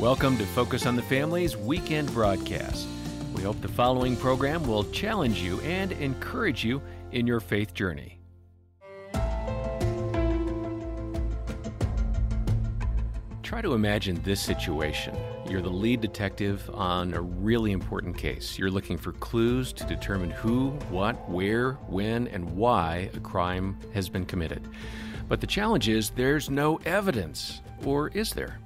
Welcome to Focus on the Family's weekend broadcast. We hope the following program will challenge you and encourage you in your faith journey. Try to imagine this situation. You're the lead detective on a really important case. You're looking for clues to determine who, what, where, when, and why a crime has been committed. But the challenge is there's no evidence. Or is there?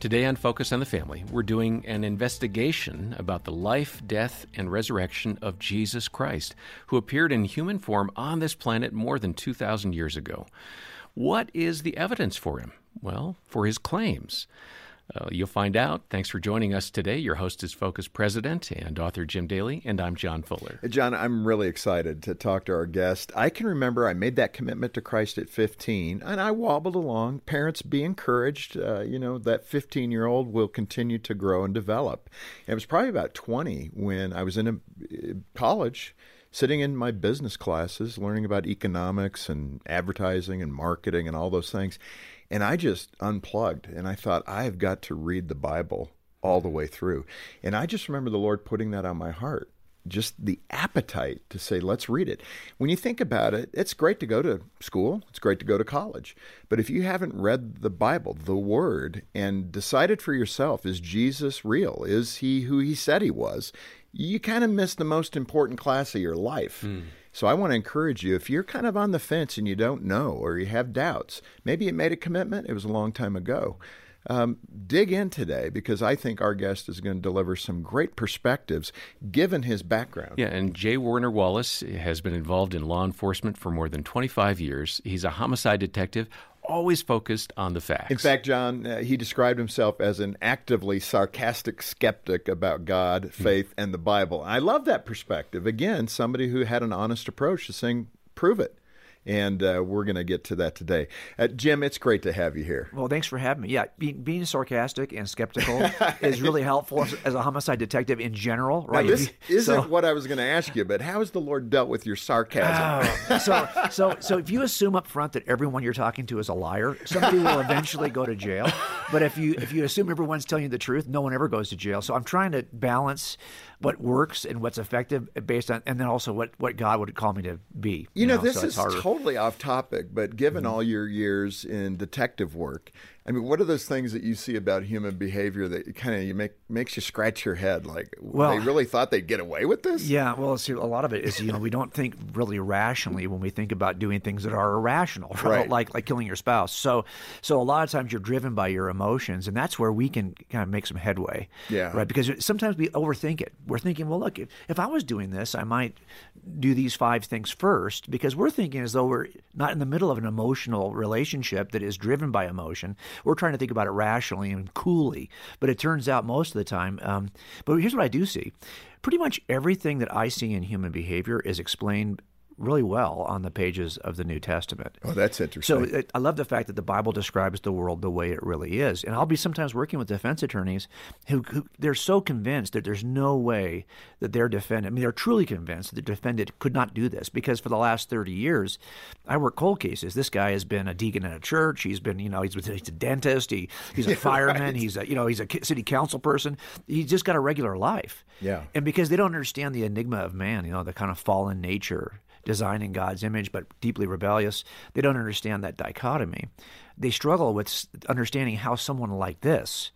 Today on Focus on the Family, we're doing an investigation about the life, death, and resurrection of Jesus Christ, who appeared in human form on this planet more than 2,000 years ago. What is the evidence for him? Well, for his claims. Uh, you'll find out. Thanks for joining us today. Your host is Focus President and author Jim Daly, and I'm John Fuller. John, I'm really excited to talk to our guest. I can remember I made that commitment to Christ at 15, and I wobbled along. Parents, be encouraged. Uh, you know, that 15 year old will continue to grow and develop. And it was probably about 20 when I was in a, uh, college sitting in my business classes learning about economics and advertising and marketing and all those things. And I just unplugged and I thought, I've got to read the Bible all the way through. And I just remember the Lord putting that on my heart. Just the appetite to say, let's read it. When you think about it, it's great to go to school, it's great to go to college. But if you haven't read the Bible, the Word, and decided for yourself, is Jesus real? Is he who he said he was? You kind of miss the most important class of your life. Mm. So I want to encourage you if you're kind of on the fence and you don't know or you have doubts, maybe you made a commitment, it was a long time ago. Um, dig in today because I think our guest is going to deliver some great perspectives given his background. Yeah, and J. Warner Wallace has been involved in law enforcement for more than 25 years. He's a homicide detective, always focused on the facts. In fact, John, uh, he described himself as an actively sarcastic skeptic about God, hmm. faith, and the Bible. I love that perspective. Again, somebody who had an honest approach to saying, prove it and uh, we're going to get to that today. Uh, Jim, it's great to have you here. Well, thanks for having me. Yeah, being, being sarcastic and skeptical is really helpful as a homicide detective in general, right? Now, this you, isn't so, what I was going to ask you, but how has the Lord dealt with your sarcasm? Oh, so, so, so if you assume up front that everyone you're talking to is a liar, somebody will eventually go to jail. But if you if you assume everyone's telling you the truth, no one ever goes to jail. So I'm trying to balance what works and what's effective based on, and then also what, what God would call me to be. You, you know, know, this so is totally off topic, but given mm-hmm. all your years in detective work, I mean, what are those things that you see about human behavior that kind of you make makes you scratch your head? Like, well, they really thought they'd get away with this? Yeah, well, see, a lot of it is you know we don't think really rationally when we think about doing things that are irrational, right? right? Like like killing your spouse. So so a lot of times you're driven by your emotions, and that's where we can kind of make some headway. Yeah, right. Because sometimes we overthink it. We're thinking, well, look, if, if I was doing this, I might do these five things first, because we're thinking as though we're not in the middle of an emotional relationship that is driven by emotion we're trying to think about it rationally and coolly, but it turns out most of the time. Um, but here's what I do see: pretty much everything that I see in human behavior is explained really well on the pages of the New Testament. Oh, that's interesting. So it, I love the fact that the Bible describes the world the way it really is. And I'll be sometimes working with defense attorneys who, who they're so convinced that there's no way that their defendant, I mean, they're truly convinced that the defendant could not do this because for the last 30 years, I work cold cases. This guy has been a deacon in a church. He's been, you know, he's, he's a dentist. He, he's a fireman. Right. He's a, you know, he's a city council person. He's just got a regular life. Yeah. And because they don't understand the enigma of man, you know, the kind of fallen nature designed in God's image but deeply rebellious. They don't understand that dichotomy. They struggle with understanding how someone like this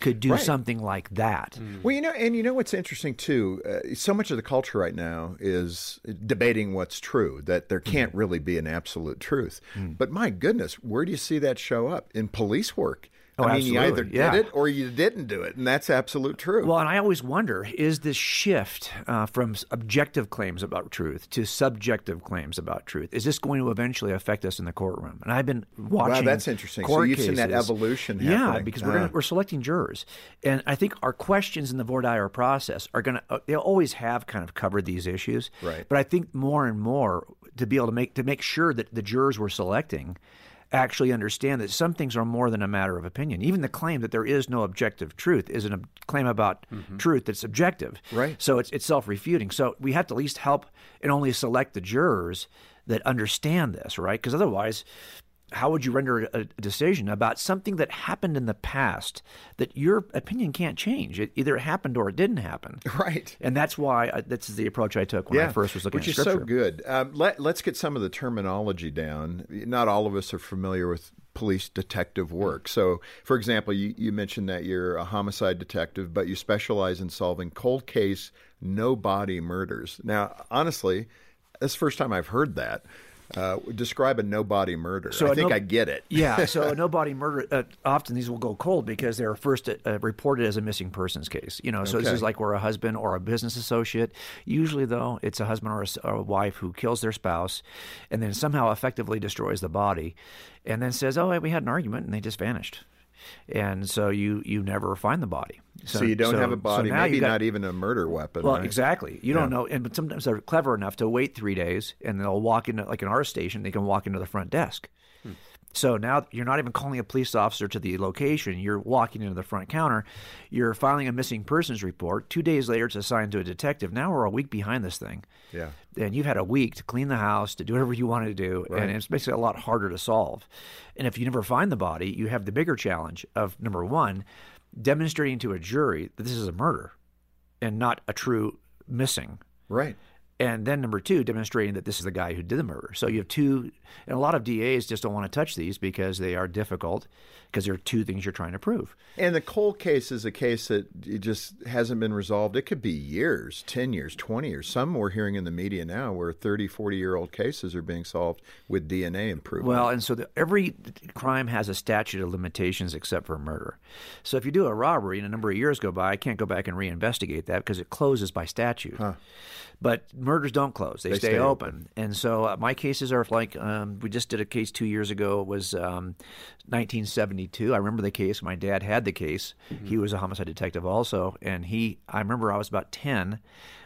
could do right. something like that. Mm. Well, you know, and you know what's interesting too. Uh, so much of the culture right now is debating what's true. That there can't mm. really be an absolute truth. Mm. But my goodness, where do you see that show up in police work? Oh, I mean, absolutely. you either did yeah. it or you didn't do it, and that's absolute truth. Well, and I always wonder: is this shift uh, from objective claims about truth to subjective claims about truth is this going to eventually affect us in the courtroom? And I've been watching. Wow, that's interesting. so you've cases. seen that evolution. Happening. Yeah, because we're uh. gonna, we're selecting jurors, and I think our questions in the voir dire process are going to uh, they always have kind of covered these issues. Right. But I think more and more to be able to make to make sure that the jurors we're selecting actually understand that some things are more than a matter of opinion. Even the claim that there is no objective truth is a claim about mm-hmm. truth that's objective. Right. So it's, it's self refuting. So we have to at least help and only select the jurors that understand this, right? Because otherwise, how would you render a, decision about something that happened in the past that your opinion can't change? It either happened or it didn't happen. Right. And that's why I, this is the approach I took when yeah, I first was looking which at is so good. Um, let, let's get some of the terminology down. Not all of us are familiar with police detective work. So, for example, you, you mentioned that you're a homicide detective, but you specialize in solving cold case, no body murders. Now, honestly, that's the first time I've heard that. Uh, describe a nobody murder. So I think no- I get it. yeah, so a nobody murder. Uh, often these will go cold because they're first uh, reported as a missing persons case. You know, so this is like where a husband or a business associate. Usually, though, it's a husband or a, or a wife who kills their spouse, and then somehow effectively destroys the body, and then says, "Oh, we had an argument," and they just vanished. And so you you never find the body. So, you don't have a body, now maybe got- not even a murder weapon. well, right? exactly. You don't know, and but sometimes they're clever enough to wait three days, and they'll walk into like in our station, they can walk into the front desk. So now you're not even calling a police officer to the location. You're walking into the front counter. You're filing a missing persons report. Two days later, it's assigned to a detective. Now we're a week behind this thing. Yeah. And you've had a week to clean the house, to do whatever you want to do. And it's basically a lot harder to solve. And if you never find the body, you have the bigger challenge of number one, demonstrating to a jury that this is a murder and not a true missing. Right. And then number two, demonstrating that this is the guy who did the murder. So you have two, and a lot of DAs just don't want to touch these because they are difficult because there are two things you're trying to prove. And the cold case is a case that it just hasn't been resolved. It could be years, 10 years, 20 years. Some we're hearing in the media now where 30, 40 year old cases are being solved with DNA improvement. Well, and so the, every crime has a statute of limitations except for murder. So if you do a robbery and a number of years go by, I can't go back and reinvestigate that because it closes by statute. But murders don't close; they, They stay, stay open. And so uh, my cases are like um, we just did a case two years ago. It was um, 1972. I remember the case. My dad had the case. He was a homicide detective also, and he. I remember I was about 10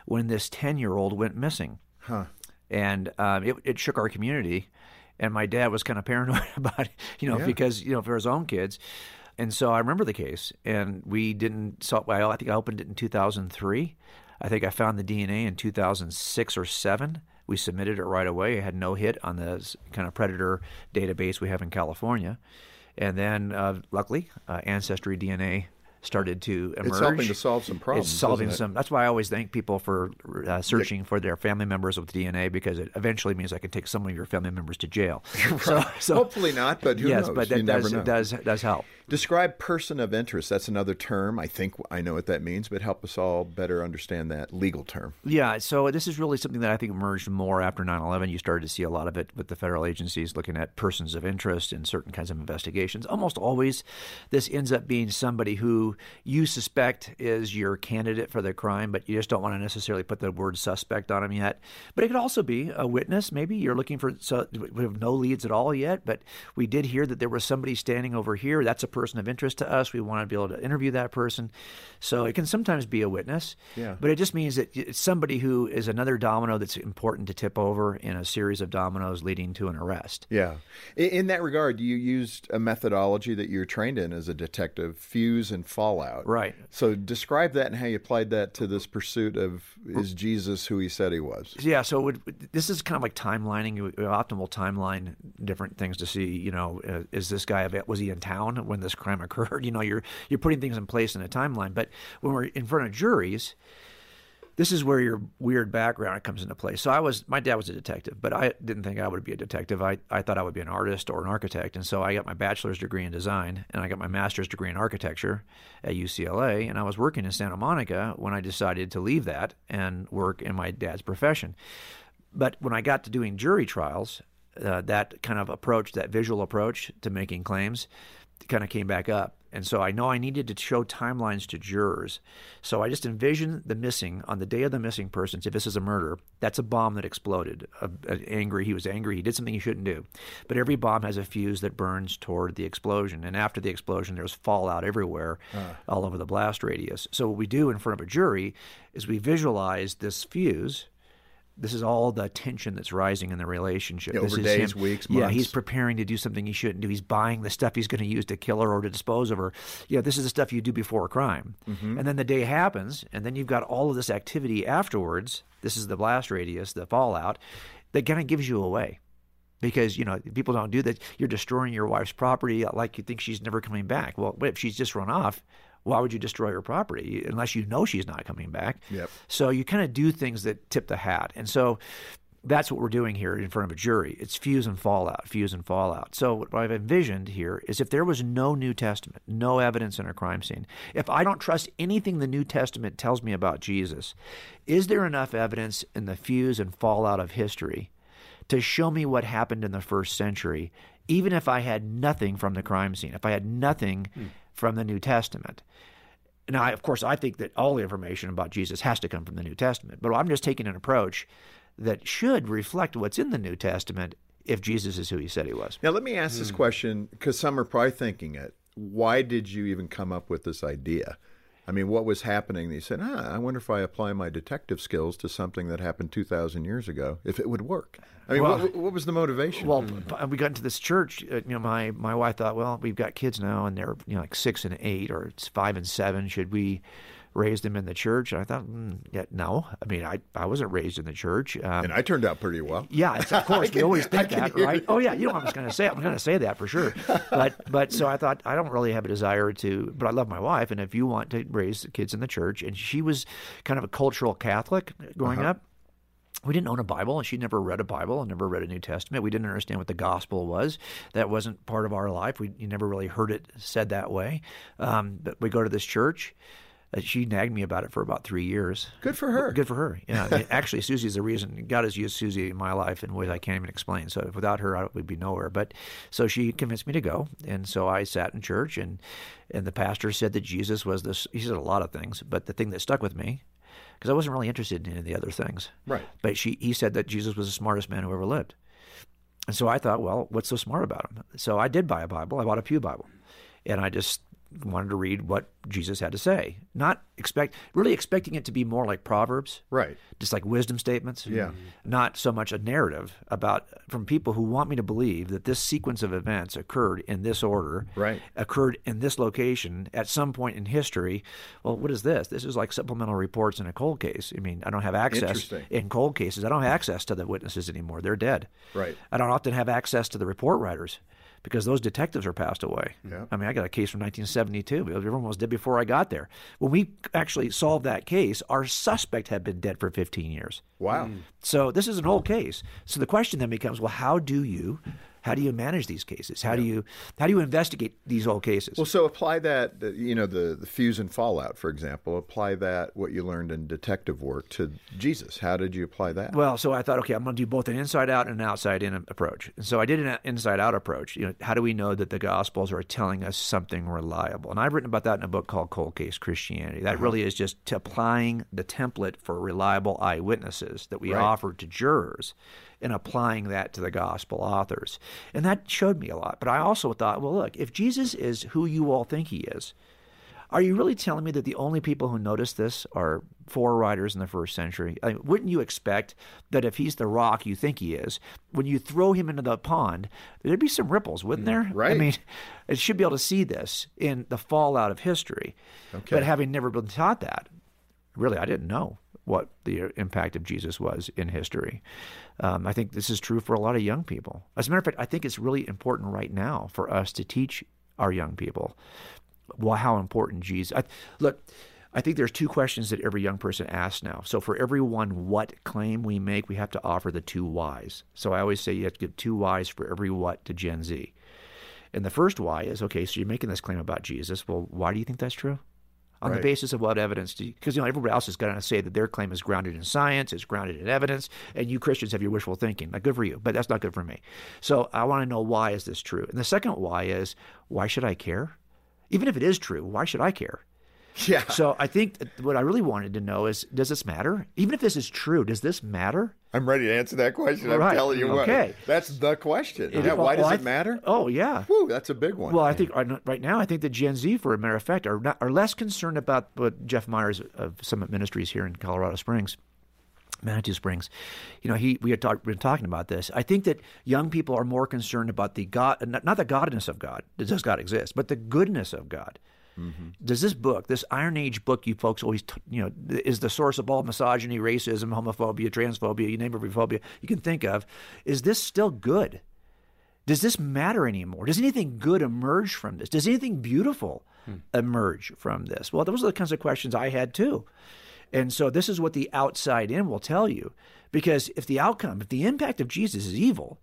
when this 10 year old went missing and um, it, it shook our community. And my dad was kind of paranoid about it, you know, because you know for his own kids. And so I remember the case, and we didn't. So well, I think I opened it in 2003. I think I found the DNA in 2006 or seven. We submitted it right away. It had no hit on the kind of predator database we have in California. And then, uh, luckily, uh, Ancestry DNA started to emerge. It's helping to solve some problems, It's solving it? some. That's why I always thank people for uh, searching for their family members with DNA because it eventually means I can take some of your family members to jail. So, so Hopefully not, but who yes, knows? but You that never does know. does does help. Describe person of interest. That's another term. I think I know what that means, but help us all better understand that legal term. Yeah, so this is really something that I think emerged more after 9 11. You started to see a lot of it with the federal agencies looking at persons of interest in certain kinds of investigations. Almost always, this ends up being somebody who you suspect is your candidate for the crime, but you just don't want to necessarily put the word suspect on him yet. But it could also be a witness. Maybe you're looking for, so we have no leads at all yet, but we did hear that there was somebody standing over here. That's a person of interest to us. We want to be able to interview that person. So it can sometimes be a witness. Yeah. But it just means that it's somebody who is another domino that's important to tip over in a series of dominoes leading to an arrest. Yeah. In, in that regard, you used a methodology that you're trained in as a detective, fuse and fallout. Right. So describe that and how you applied that to this pursuit of is Jesus who he said he was? Yeah, so would, this is kind of like timelining, optimal timeline, different things to see. You know, uh, is this guy was he in town when this crime occurred? You know, you're you're putting things in place in a timeline. But when we're in front of juries, this is where your weird background comes into play. So I was, my dad was a detective, but I didn't think I would be a detective. I, I thought I would be an artist or an architect. And so I got my bachelor's degree in design and I got my master's degree in architecture at UCLA. And I was working in Santa Monica when I decided to leave that and work in my dad's profession. But when I got to doing jury trials, uh, that kind of approach, that visual approach to making claims, kind of came back up. And so I know I needed to show timelines to jurors. So I just envisioned the missing on the day of the missing persons. If this is a murder, that's a bomb that exploded. Uh, uh, angry, he was angry. He did something he shouldn't do. But every bomb has a fuse that burns toward the explosion. And after the explosion, there's fallout everywhere, all over the blast radius. So what we do in front of a jury is we visualize this fuse this is all the tension that's rising in the relationship. Yeah, this over is days, him, weeks, Yeah, he's preparing to do something he shouldn't do. He's buying the stuff he's going to use to kill her or to dispose of her. Yeah, this is the stuff you do before a crime. Mm-hmm. And then the day happens, and then you've got all of this activity afterwards. This is the blast radius, the fallout, that kind of gives you away. because you know people don't do that. You're destroying your wife's property like you think she's never coming back. Well, what if she's just run off, why would you destroy her property unless you know she's not coming back? Yep. So you kind of do things that tip the hat, and so that's what we're doing here in front of a jury. It's fuse and fallout, fuse and fallout. So what I've envisioned here is if there was no New Testament, no evidence in a crime scene, if I don't trust anything the New Testament tells me about Jesus, is there enough evidence in the fuse and fallout of history to show me what happened in the first century, even if I had nothing from the crime scene, if I had nothing hmm. From the New Testament? Now, of course, I think that all the information about Jesus has to come from the New Testament, but I'm just taking an approach that should reflect what's in the New Testament if Jesus is who he said he was. Now, let me ask this hmm. question because some are probably thinking it. Why did you even come up with this idea? I mean, what was happening? They said, ah, I wonder if I apply my detective skills to something that happened 2,000 years ago, if it would work. I mean, well, what, what, was the motivation? Well, we got into this church. Uh, you know, my, my wife thought, well, we've got kids now, and they're you know like six and eight, or it's five and seven. Should we raised him in the church. And I thought, mm, yeah, no. I mean, I, I wasn't raised in the church. Um, and I turned out pretty well. Yeah, of course. can, we always think that, right? Oh, yeah. You know what I was going to say. I'm going to say that for sure. But but so I thought, I don't really have a desire to, but I love my wife. And if you want to raise the kids in the church, and she was kind of a cultural Catholic growing uh-huh. up we didn't own a Bible, and she never read a Bible and never read a New Testament. We didn't understand what the gospel was. That wasn't part of our life. We you never really heard it said that way. Um, but we go to this church, Uh, she nagged me about it for about three years. Good for her. Good for her. Yeah. actually, Susie is the reason God has used Susie in my life in ways I can't even explain. So without her, I would be nowhere. But so she convinced me to go, and so I sat in church, and and the pastor said that Jesus was this. He said a lot of things, but the thing that stuck with me because I wasn't really interested in any of the other things. Right. But she, he said that Jesus was the smartest man who ever lived. And so I thought, well, what's so smart about him? So I did buy a Bible. I bought a Pew Bible. And I just wanted to read what Jesus had to say. Not expect really expecting it to be more like Proverbs. Right. Just like wisdom statements. Yeah. Not so much a narrative about from people who want me to believe that this sequence of events occurred in this order. Right. Occurred in this location at some point in history. Well, what is this? This is like supplemental reports in a cold case. I mean, I don't have access in cold cases. I don't have access to the witnesses anymore. They're dead. Right. I don't often have access to the report writers because those detectives are passed away. Yeah. I mean, I got a case from 1972. Everyone was dead before I got there. When we actually solved that case, our suspect had been dead for 15 years. Wow. Mm. So this is an old case. So the question then becomes, well, how do you how do you manage these cases? How yeah. do you how do you investigate these old cases? Well, so apply that you know the the fuse and fallout, for example. Apply that what you learned in detective work to Jesus. How did you apply that? Well, so I thought, okay, I'm going to do both an inside out and an outside in approach. And so I did an inside out approach. You know, how do we know that the Gospels are telling us something reliable? And I've written about that in a book called Cold Case Christianity. That uh-huh. really is just applying the template for reliable eyewitnesses that we right. offer to jurors and applying that to the gospel authors. And that showed me a lot. But I also thought, well, look, if Jesus is who you all think he is, are you really telling me that the only people who notice this are four writers in the first century? I mean, wouldn't you expect that if he's the rock you think he is, when you throw him into the pond, there'd be some ripples, wouldn't there? Right. I mean, it should be able to see this in the fallout of history. Okay. But having never been taught that, really, I didn't know what the impact of Jesus was in history. Um, I think this is true for a lot of young people. As a matter of fact, I think it's really important right now for us to teach our young people well, how important Jesus. I, look, I think there's two questions that every young person asks now. So for every one what claim we make, we have to offer the two whys. So I always say you have to give two whys for every what to Gen Z. And the first why is okay, so you're making this claim about Jesus. Well, why do you think that's true? On right. the basis of what evidence you because you know everybody else is going to say that their claim is grounded in science it's grounded in evidence and you christians have your wishful thinking. Like good for you but that's not good for me. So i want to know why is this true? And the second why is why should i care? Even if it is true why should i care yeah. So I think what I really wanted to know is, does this matter? Even if this is true, does this matter? I'm ready to answer that question. I'm telling you okay. what. That's the question. Yeah, why well, does it matter? Oh yeah. Whew, that's a big one. Well, I think right now, I think the Gen Z, for a matter of fact, are not, are less concerned about what Jeff Myers of Summit Ministries here in Colorado Springs. Manitou Springs, you know, he we had talk, been talking about this. I think that young people are more concerned about the God, not the godness of God. Does God exist? But the goodness of God. Mm-hmm. Does this book, this Iron Age book, you folks always, you know, is the source of all misogyny, racism, homophobia, transphobia, you name every phobia you can think of, is this still good? Does this matter anymore? Does anything good emerge from this? Does anything beautiful hmm. emerge from this? Well, those are the kinds of questions I had too. And so this is what the outside in will tell you. Because if the outcome, if the impact of Jesus is evil,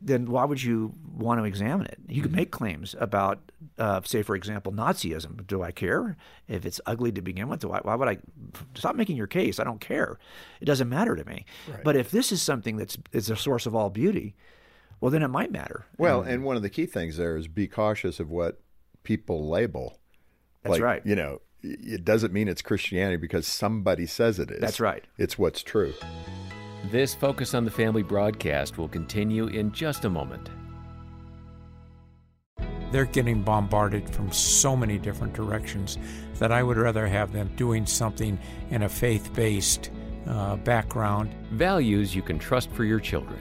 then why would you want to examine it? You could mm-hmm. make claims about, uh, say, for example, Nazism. Do I care if it's ugly to begin with? I, why would I stop making your case? I don't care. It doesn't matter to me. Right. But if this is something that's is a source of all beauty, well, then it might matter. Well, and one of the key things there is be cautious of what people label. That's like, right. You know, it doesn't mean it's Christianity because somebody says it is. That's right. It's what's true. This Focus on the Family broadcast will continue in just a moment. They're getting bombarded from so many different directions that I would rather have them doing something in a faith based uh, background. Values you can trust for your children.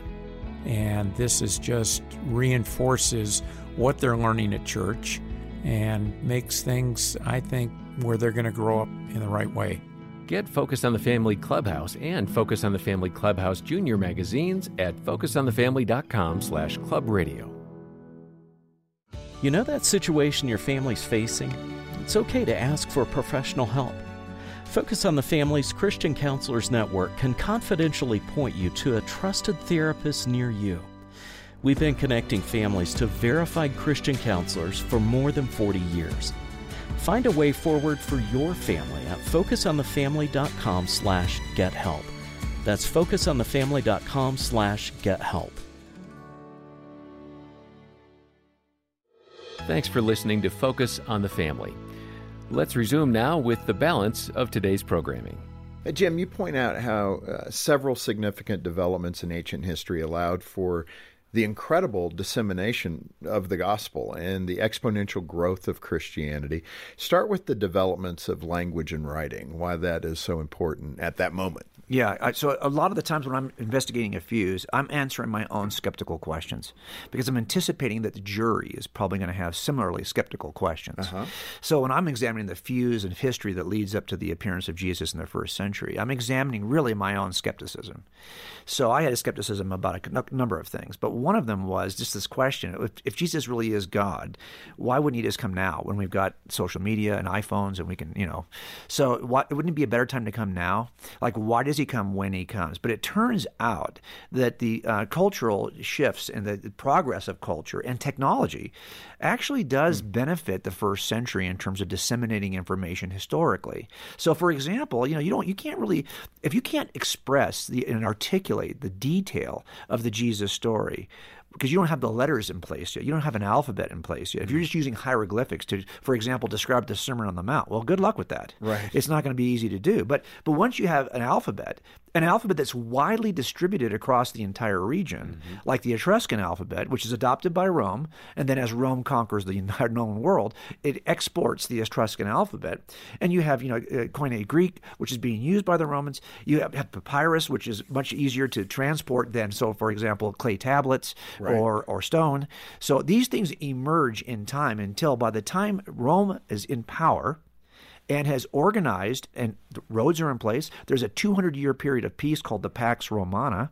And this is just reinforces what they're learning at church and makes things, I think, where they're going to grow up in the right way. Get Focus on the Family Clubhouse and Focus on the Family Clubhouse Junior magazines at focusonthefamily.com slash club radio. You know that situation your family's facing? It's okay to ask for professional help. Focus on the Family's Christian Counselors Network can confidentially point you to a trusted therapist near you. We've been connecting families to verified Christian counselors for more than 40 years. Find a way forward for your family at focusonthefamily.com slash get help. That's focusonthefamily.com slash get help. Thanks for listening to Focus on the Family. Let's resume now with the balance of today's programming. Jim, you point out how uh, several significant developments in ancient history allowed for the incredible dissemination of the gospel and the exponential growth of Christianity. Start with the developments of language and writing, why that is so important at that moment. Yeah. I, so a lot of the times when I'm investigating a fuse, I'm answering my own skeptical questions because I'm anticipating that the jury is probably going to have similarly skeptical questions. Uh-huh. So when I'm examining the fuse and history that leads up to the appearance of Jesus in the first century, I'm examining really my own skepticism. So I had a skepticism about a number of things, but one of them was just this question: if, if Jesus really is God, why wouldn't He just come now when we've got social media and iPhones and we can, you know? So what, wouldn't it be a better time to come now? Like, why does He come when He comes? But it turns out that the uh, cultural shifts and the, the, progress of culture and technology actually does mm. benefit the first century in terms of disseminating information historically. So, for example, you know, you don't, you can't really, if you can't express the and articulate the detail of the Jesus story, because you don't have the letters in place yet. You don't have an alphabet in place yet. If you're mm. just using hieroglyphics to, for example, describe the Sermon on the Mount, well, good luck with that. Right. It's not going to be easy to do. But but once you have an alphabet, an alphabet that's widely distributed across the entire region, mm-hmm. like the Etruscan alphabet, which is adopted by Rome, and then as Rome conquers the entire known world, it exports the Etruscan alphabet. And you have, you know, uh, Koine Greek, which is being used by the Romans. You have, have papyrus, which is much easier to transport than, so for example, clay tablets right. or, or stone. So these things emerge in time until by the time Rome is in power, and has organized, and roads are in place. There's a 200 year period of peace called the Pax Romana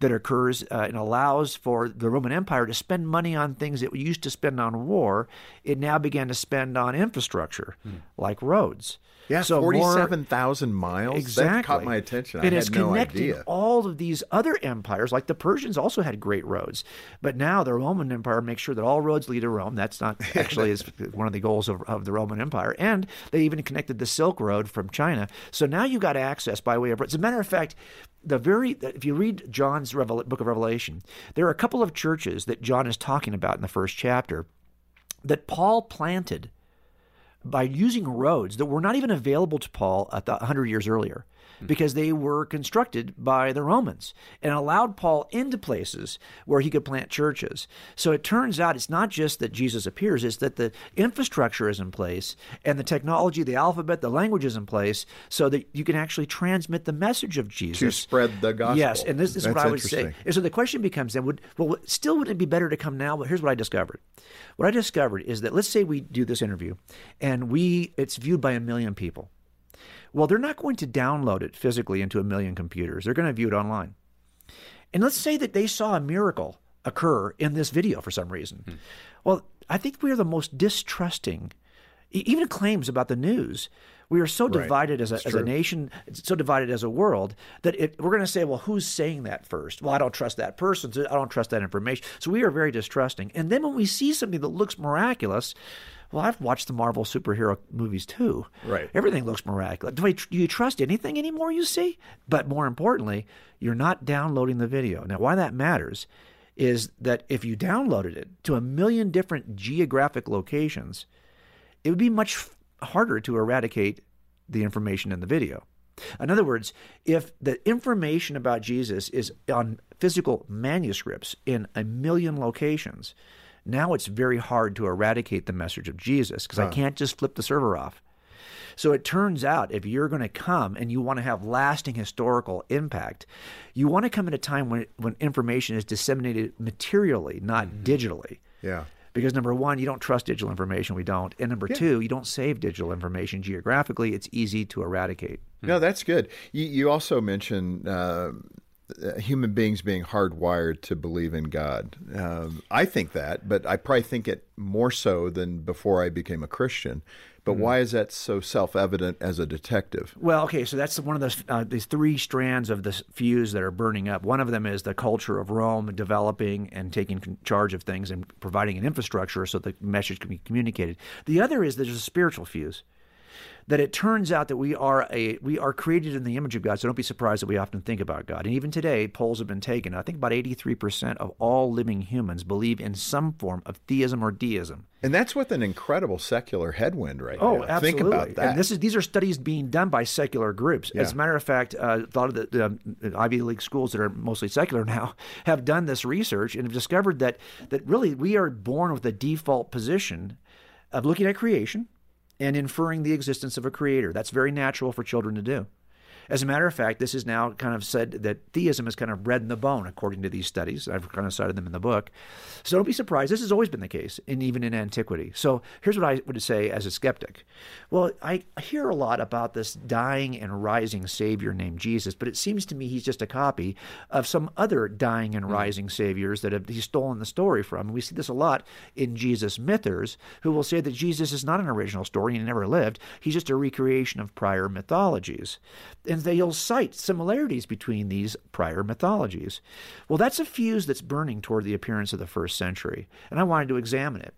that occurs uh, and allows for the Roman Empire to spend money on things it used to spend on war. It now began to spend on infrastructure, hmm. like roads. Yeah, so forty-seven thousand miles. Exactly, that caught my attention. It I has no connected idea. all of these other empires. Like the Persians also had great roads, but now the Roman Empire makes sure that all roads lead to Rome. That's not actually is one of the goals of, of the Roman Empire, and they even connected the Silk Road from China. So now you got access by way of. As a matter of fact, the very if you read John's Revel- book of Revelation, there are a couple of churches that John is talking about in the first chapter that Paul planted by using roads that were not even available to Paul a 100 years earlier. Hmm. because they were constructed by the Romans and allowed Paul into places where he could plant churches. So it turns out it's not just that Jesus appears, it's that the infrastructure is in place and the technology, the alphabet, the language is in place so that you can actually transmit the message of Jesus. To spread the gospel. Yes, and this, is what I would say. And so the question becomes then, would, well, still would it be better to come now? But here's what I discovered. What I discovered is that let's say we do this interview and we it's viewed by a million people. Well, they're not going to download it physically into a million computers. They're going to view it online. And let's say that they saw a miracle occur in this video for some reason. Hmm. Well, I think we are the most distrusting, even claims about the news. We are so Right. divided as a, as a nation, so divided as a world that it, we're going to say, well, who's saying that first? Well, I don't trust that person. So I don't trust that information. So we are very distrusting. And then when we see something that looks miraculous, well, I've watched the Marvel superhero movies too. Right. Everything looks miraculous. Do, I, do you trust anything anymore you see? But more importantly, you're not downloading the video. Now, why that matters is that if you downloaded it to a million different geographic locations, it would be much harder to eradicate the information in the video. In other words, if the information about Jesus is on physical manuscripts in a million locations, now it's very hard to eradicate the message of Jesus because I can't just flip the server off. So it turns out if you're going to come and you want to have lasting historical impact, you want to come at a time when when information is disseminated materially, not digitally. Yeah. Because number one, you don't trust digital information. We don't. And number two, you don't save digital information geographically. It's easy to eradicate. No, that's good. You, you also mentioned uh, human beings being hardwired to believe in God. Um, I think that, but I probably think it more so than before I became a Christian. But why is that so self-evident as a detective? Well, okay, so that's one of the uh, these three strands of the fuse that are burning up. One of them is the culture of Rome developing and taking charge of things and providing an infrastructure so the message can be communicated. The other is there's a spiritual fuse. That it turns out that we are a we are created in the image of God. So don't be surprised that we often think about God. And even today, polls have been taken. I think about 83% of all living humans believe in some form of theism or deism. And that's with an incredible secular headwind right Oh, now. absolutely. Think about that. And this is these are studies being done by secular groups. As a matter of fact, uh, a lot of the, the um, Ivy League schools that are mostly secular now have done this research and have discovered that that really we are born with a default position of looking at creation and inferring the existence of a creator. That's very natural for children to do. As a matter of fact, this is now kind of said that theism is kind of bred in the bone, according to these studies. I've kind of cited them in the book. So don't be surprised. This has always been the case, and even in antiquity. So here's what I would say as a skeptic. Well, I hear a lot about this dying and rising Savior named Jesus, but it seems to me he's just a copy of some other dying and hmm. rising saviors that have, he's stolen the story from. We see this a lot in Jesus mythers, who will say that Jesus is not an original story and he never lived. He's just a recreation of prior mythologies. And they'll cite similarities between these prior mythologies. Well, that's a fuse that's burning toward the appearance of the first century, and I wanted to examine it.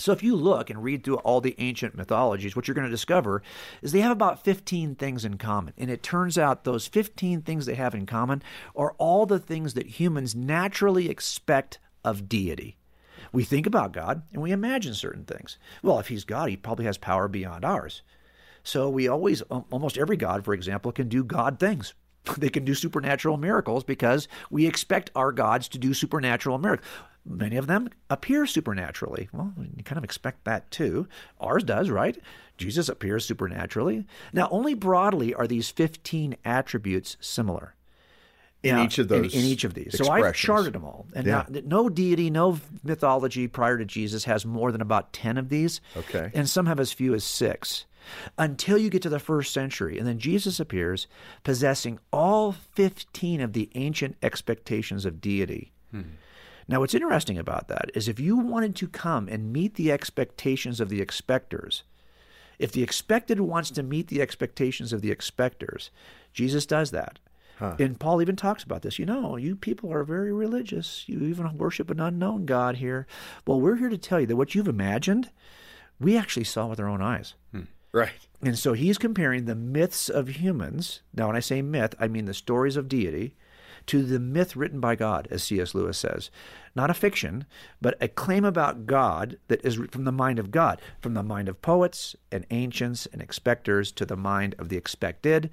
So, if you look and read through all the ancient mythologies, what you're going to discover is they have about 15 things in common. And it turns out those 15 things they have in common are all the things that humans naturally expect of deity. We think about God and we imagine certain things. Well, if he's God, he probably has power beyond ours. So, we always, almost every God, for example, can do God things. They can do supernatural miracles because we expect our gods to do supernatural miracles. Many of them appear supernaturally. Well, you kind of expect that too. Ours does, right? Jesus appears supernaturally. Now, only broadly are these 15 attributes similar. In Now, each of those in, in each of these. So I've charted them all. And Yeah. now, no deity, no mythology prior to Jesus has more than about 10 of these. Okay. And some have as few as six. Until you get to the first century. And then Jesus appears possessing all 15 of the ancient expectations of deity. Hmm. Now, what's interesting about that is if you wanted to come and meet the expectations of the expectors, if the expected wants to meet the expectations of the expectors, Jesus does that. And Paul even talks about this. You know, you people are very religious. You even worship an unknown God here. Well, we're here to tell you that what you've imagined, we actually saw with our own eyes. Hmm. Right. And so he's comparing the myths of humans. Now, when I say myth, I mean the stories of deity to the myth written by God, as C.S. Lewis says. Not a fiction, but a claim about God that is from the mind of God, from the mind of poets and ancients and expectors to the mind of the expected.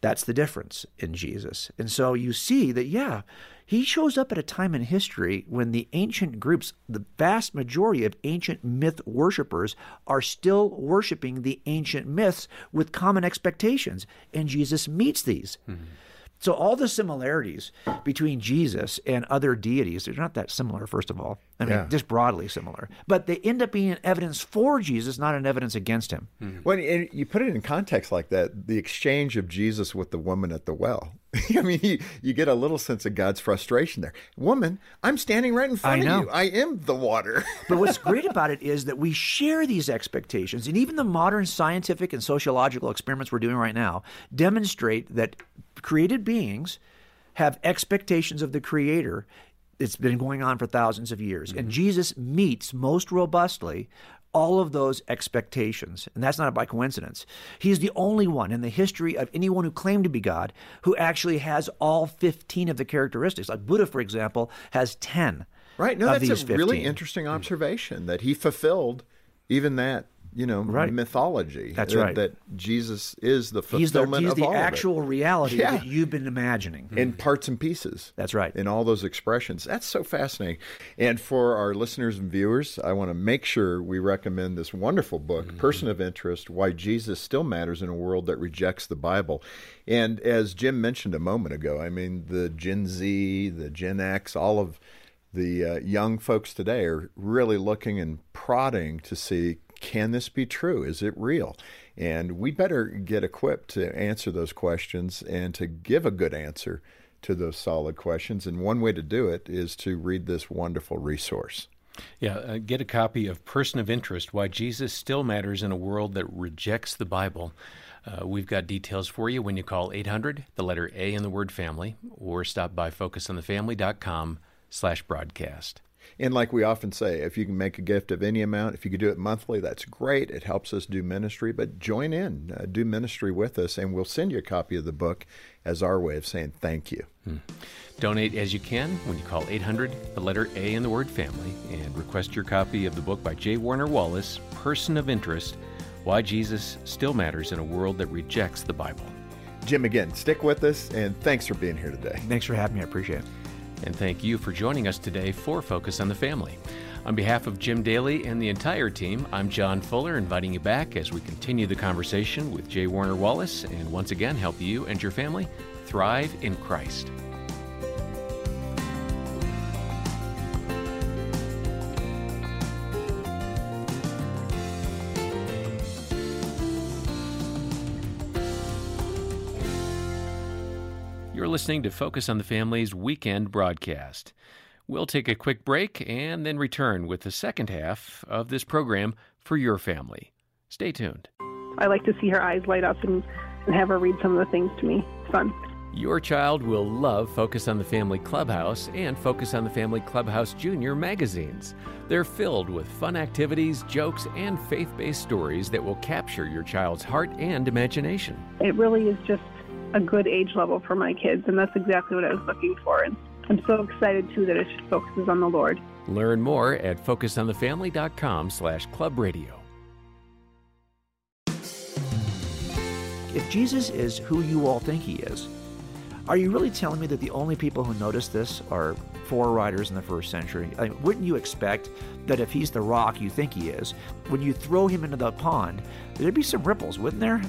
That's the difference in Jesus. And so you see that, yeah, he shows up at a time in history when the ancient groups, the vast majority of ancient myth worshippers, are still worshiping the ancient myths with common expectations. And Jesus meets these. So all the similarities between Jesus and other deities, they're not that similar, first of all. I mean, Yeah. just broadly similar. But they end up being an evidence for Jesus, not an evidence against him. When and you put it in context like that, the exchange of Jesus with the woman at the well I mean, you, you get a little sense of God's frustration there. Woman, I'm standing right in front of you. I am the water. But what's great about it is that we share these expectations, and even the modern scientific and sociological experiments we're doing right now demonstrate that created beings have expectations of the Creator. It's been going on for thousands of years, and mm-hmm. Jesus meets most robustly all of those expectations. And that's not by coincidence. He's the only one in the history of anyone who claimed to be God who actually has all 15 of the characteristics. Like Buddha, for example, has 10. Right. No, that's a really interesting hmm. observation that he fulfilled even that, you know, Right. mythology. That's that, right. That Jesus is the He's the, fulfillment he's of the all of it. actual reality Yeah. that you've been imagining. in parts and pieces. That's right. In all those expressions. That's so fascinating. And for our listeners and viewers, I want to make sure we recommend this wonderful book, Mm-hmm. Person of Interest Why Jesus Still Matters in a World That Rejects the Bible. And as Jim mentioned a moment ago, I mean, the Gen Z, the Gen X, all of the uh, young folks today are really looking and prodding to see can this be true? Is it real? And we better get equipped to answer those questions and to give a good answer to those solid questions. And one way to do it is to read this wonderful resource. Yeah, uh, get a copy of Person of Interest Why Jesus Still Matters in a World That Rejects the Bible. Uh, we've got details for you when you call 800, the letter A in the word family, or stop by focusonthefamily.com slash broadcast. And like we often say, if you can make a gift of any amount, if you could do it monthly, that's great. It helps us do ministry, but join in, uh, do ministry with us, and we'll send you a copy of the book as our way of saying thank you. Donate as you can when you call 800, the letter A in the word family, and request your copy of the book by J. Warner Wallace, Person of Interest Why Jesus Still Matters in a World That Rejects the Bible. Jim, again, stick with us, and thanks for being here today. Thanks for having me. I appreciate it. And thank you for joining us today for Focus on the Family. On behalf of Jim Daly and the entire team, I'm John Fuller, inviting you back as we continue the conversation with J. Warner Wallace and once again help you and your family thrive in Christ. Listening to Focus on the Family's weekend broadcast. We'll take a quick break and then return with the second half of this program for your family. Stay tuned. I like to see her eyes light up and, and have her read some of the things to me. It's fun. Your child will love Focus on the Family Clubhouse and Focus on the Family Clubhouse Junior magazines. They're filled with fun activities, jokes, and faith based stories that will capture your child's heart and imagination. It really is just a good age level for my kids, and that's exactly what I was looking for. And I'm so excited too that it just focuses on the Lord. Learn more at focusonthefamily.com slash club radio. If Jesus is who you all think he is, are you really telling me that the only people who notice this are four writers in the first century? I mean, wouldn't you expect that if he's the rock you think he is, when you throw him into the pond, there'd be some ripples, wouldn't there?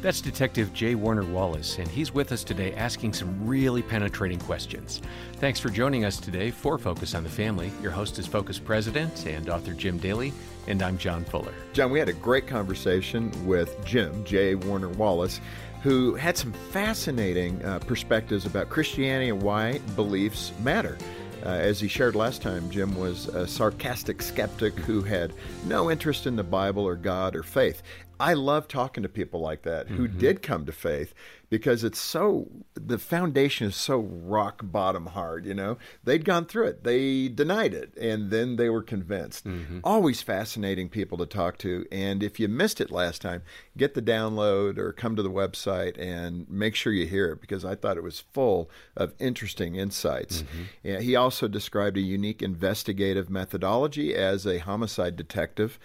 That's Detective J. Warner Wallace, and he's with us today asking some really penetrating questions. Thanks for joining us today for Focus on the Family. Your host is Focus President and author Jim Daly, and I'm John Fuller. John, we had a great conversation with Jim J. Warner Wallace, who had some fascinating uh, perspectives about Christianity and why beliefs matter. Uh, as he shared last time, Jim was a sarcastic skeptic who had no interest in the Bible or God or faith. I love talking to people like that who mm-hmm. did come to faith because it's so, the foundation is so rock bottom hard, you know? They'd gone through it, they denied it, and then they were convinced. Mm-hmm. Always fascinating people to talk to. And if you missed it last time, get the download or come to the website and make sure you hear it because I thought it was full of interesting insights. Mm-hmm. Yeah, he also described a unique investigative methodology as a homicide detective.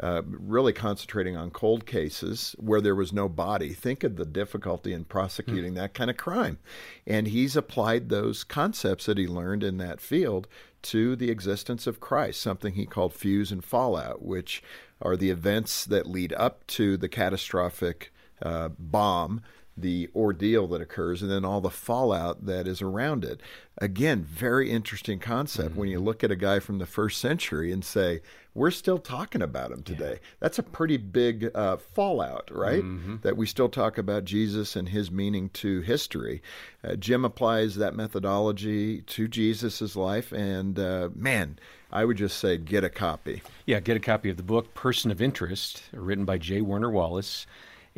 Uh, really concentrating on cold cases where there was no body. Think of the difficulty in prosecuting that kind of crime. And he's applied those concepts that he learned in that field to the existence of Christ, something he called fuse and fallout, which are the events that lead up to the catastrophic uh, bomb the ordeal that occurs and then all the fallout that is around it. Again, very interesting concept mm-hmm. when you look at a guy from the first century and say, we're still talking about him today. Yeah. That's a pretty big uh, fallout, right? Mm-hmm. That we still talk about Jesus and his meaning to history. Uh, Jim applies that methodology to Jesus' life, and uh, man, I would just say get a copy. Yeah, get a copy of the book Person of Interest, written by J. Warner Wallace.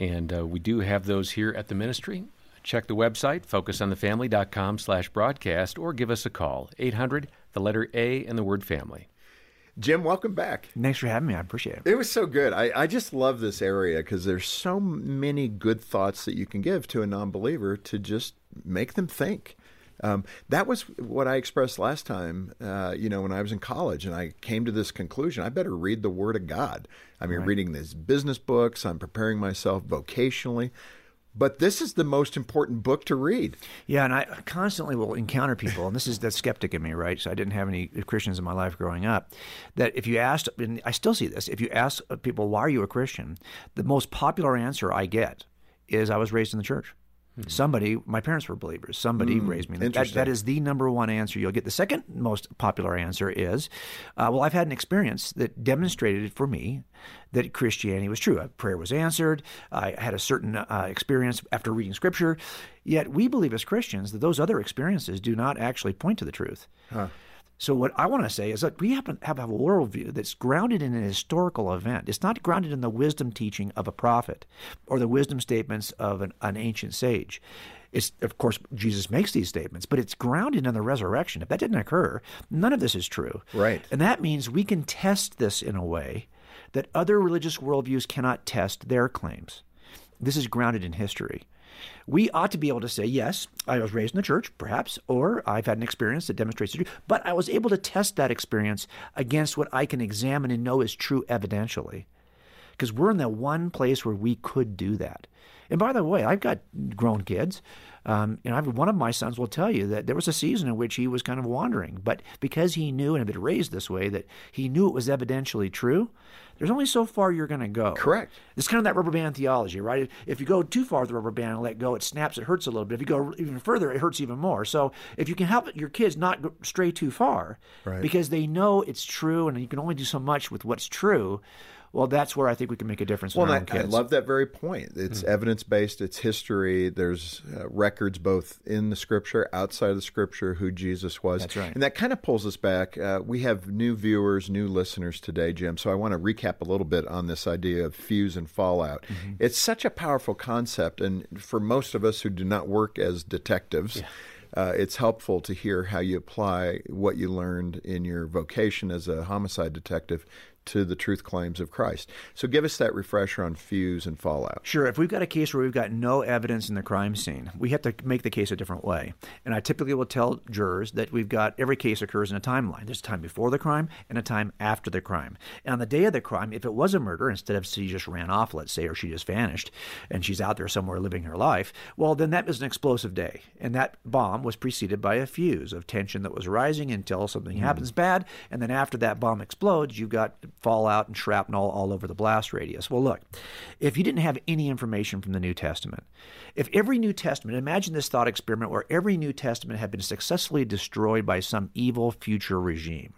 And uh, we do have those here at the ministry. Check the website, focusonthefamily.com slash broadcast, or give us a call, 800, the letter A, and the word family. Jim, welcome back. Thanks for having me. I appreciate it. It was so good. I, I just love this area because there's so many good thoughts that you can give to a non believer to just make them think. Um, that was what I expressed last time, uh, you know, when I was in college, and I came to this conclusion: I better read the Word of God. I mean, right. reading these business books. I'm preparing myself vocationally. But this is the most important book to read. Yeah, and I constantly will encounter people, and this is the skeptic in me, right? So I didn't have any Christians in my life growing up. That if you asked, and I still see this, if you ask people, why are you a Christian? The most popular answer I get is, I was raised in the church. Mm-hmm. Somebody, my parents were believers. Somebody mm, raised me. That, that is the number one answer you'll get. The second most popular answer is, uh, well, I've had an experience that demonstrated for me that Christianity was true. A prayer was answered. I had a certain uh, experience after reading Scripture. Yet we believe as Christians that those other experiences do not actually point to the truth. Huh. So what I want to say is that we have, have a worldview that's grounded in an historical event. It's not grounded in the wisdom teaching of a prophet or the wisdom statements of an, an ancient sage. It's, of course, Jesus makes these statements, but it's grounded in the resurrection. If that didn't occur, none of this is true. Right. And that means we can test this in a way that other religious worldviews cannot test their claims. This is grounded in history we ought to be able to say, yes, I was raised in the church, perhaps, or I've had an experience that demonstrates the truth, but I was able to test that experience against what I can examine and know is true evidentially. Because we're in the one place where we could do that. And by the way, I've got grown kids. Um, and I've, one of my sons will tell you that there was a season in which he was kind of wandering, but because he knew and had been raised this way, that he knew it was evidentially true, there's only so far you're going to go. Correct. It's kind of that rubber band theology, right? If you go too far with the rubber band and let go, it snaps, it hurts a little bit. If you go even further, it hurts even more. So if you can help your kids not stray too far, right. because they know it's true and you can only do so much with what's true, well, that's where I think we can make a difference. Well, I, I, love that very point. It's mm. evidence based. It's history. There's uh, records both in the Scripture, outside of the Scripture, who Jesus was. That's right. And that kind of pulls us back. Uh, we have new viewers, new listeners today, Jim. So I want to recap a little bit on this idea of fuse and fallout. Mm-hmm. It's such a powerful concept, and for most of us who do not work as detectives. Yeah. Uh, it's helpful to hear how you apply what you learned in your vocation as a homicide detective to the truth claims of Christ. So give us that refresher on fuse and fallout. Sure. If we've got a case where we've got no evidence in the crime scene, we have to make the case a different way. And I typically will tell jurors that we've got every case occurs in a timeline. There's a time before the crime and a time after the crime. And on the day of the crime, if it was a murder, instead of she just ran off, let's say, or she just vanished and she's out there somewhere living her life, well, then that was an explosive day. And that bomb was preceded by a fuse of tension that was rising until something mm. happens bad. And then after that bomb explodes, you've got fallout and shrapnel all over the blast radius. Well, look, if you didn't have any information from the New Testament, if every New Testament, imagine this thought experiment where every New Testament had been successfully destroyed by some evil future regime.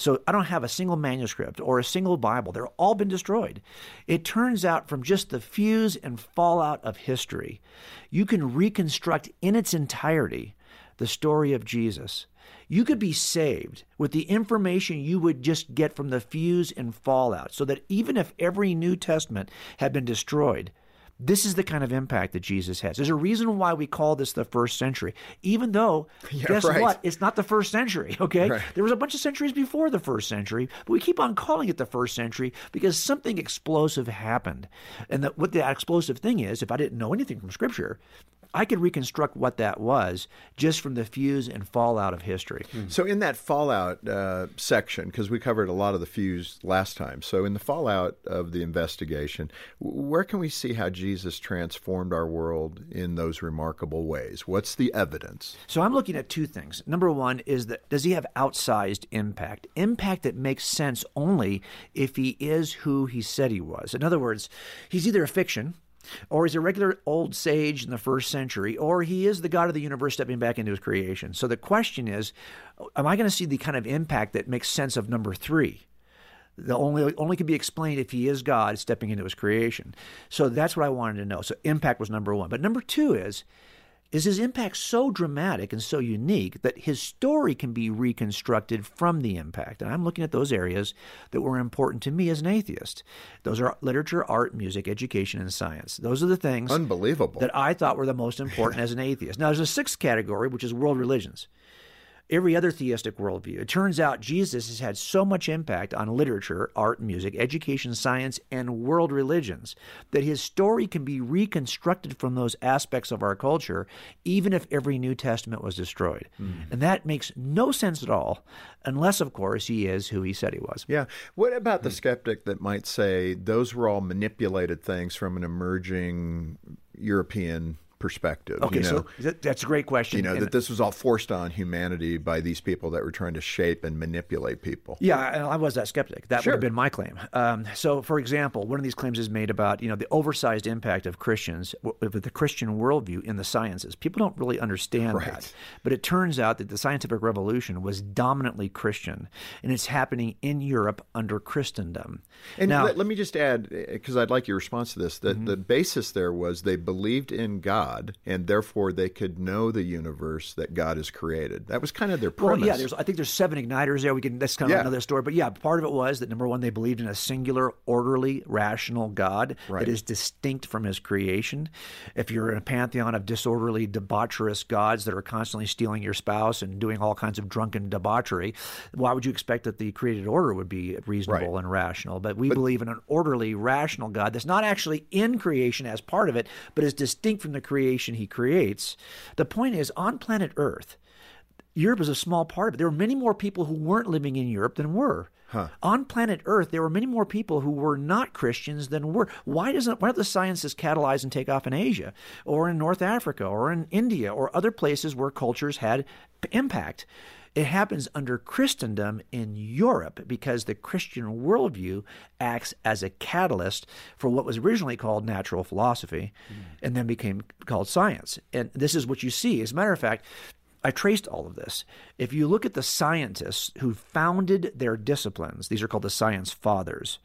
So I don't have a single manuscript or a single Bible. They're all been destroyed. It turns out from just the fuse and fallout of history, you can reconstruct in its entirety the story of Jesus you could be saved with the information you would just get from the fuse and fallout, so that even if every New Testament had been destroyed, this is the kind of impact that Jesus has. There's a reason why we call this the first century, even though, yeah, guess right. what? It's not the first century, okay? Right. There was a bunch of centuries before the first century, but we keep on calling it the first century because something explosive happened. And the, what that explosive thing is, if I didn't know anything from Scripture, I could reconstruct what that was just from the fuse and fallout of history. Mm-hmm. So, in that fallout uh, section, because we covered a lot of the fuse last time, so in the fallout of the investigation, where can we see how Jesus transformed our world in those remarkable ways? What's the evidence? So, I'm looking at two things. Number one is that does he have outsized impact? Impact that makes sense only if he is who he said he was. In other words, he's either a fiction or he's a regular old sage in the first century, or he is the God of the universe stepping back into his creation. So the question is, am I going to see the kind of impact that makes sense of number three? The only only can be explained if he is God stepping into his creation. So that's what I wanted to know. So impact was number one. But number two is is his impact so dramatic and so unique that his story can be reconstructed from the impact. And I'm looking at those areas that were important to me as an atheist. Those are literature, art, music, education, and science. Those are the things Unbelievable. that I thought were the most important as an atheist. Now, there's a sixth category, which is world religions every other theistic worldview. It turns out Jesus has had so much impact on literature, art, music, education, science, and world religions that his story can be reconstructed from those aspects of our culture, even if every New Testament was destroyed. Mm. And that makes no sense at all, unless, of course, he is who he said he was. Yeah. What about the skeptic that might say those were all manipulated things from an emerging European perspective. Okay, you know? so that's a great question. You know and that this was all forced on humanity by these people that were trying to shape and manipulate people. Yeah, I was that skeptic. That sure. would have been my claim. Um, so, for example, one of these claims is made about you know the oversized impact of Christians with the Christian worldview in the sciences. People don't really understand right. that, but it turns out that the scientific revolution was dominantly Christian, and it's happening in Europe under Christendom. And now, let, let me just add, because I'd like your response to this, that mm-hmm. the basis there was they believed in God God, and therefore they could know the universe that God has created. That was kind of their premise. Well, yeah, there's, I think there's seven igniters there. We can that's kind of yeah. another story, but yeah, part of it was that number one, they believed in a singular, orderly, rational God right. that is distinct from His creation. If you're in a pantheon of disorderly, debaucherous gods that are constantly stealing your spouse and doing all kinds of drunken debauchery, why would you expect that the created order would be reasonable right. and rational? But we but, believe in an orderly, rational God that's not actually in creation as part of it, but is distinct from the creation creation he creates. The point is, on planet Earth, Europe is a small part of it. There were many more people who weren't living in Europe than were. Huh. On planet Earth, there were many more people who were not Christians than were. Why doesn't why don't the sciences catalyze and take off in Asia, or in North Africa, or in India, or other places where cultures had impact? It happens under Christendom in Europe because the Christian worldview acts as a catalyst for what was originally called natural philosophy mm. and then became called science. And this is what you see. As a matter of fact, I traced all of this. If you look at the scientists who founded their disciplines, these are called the science fathers.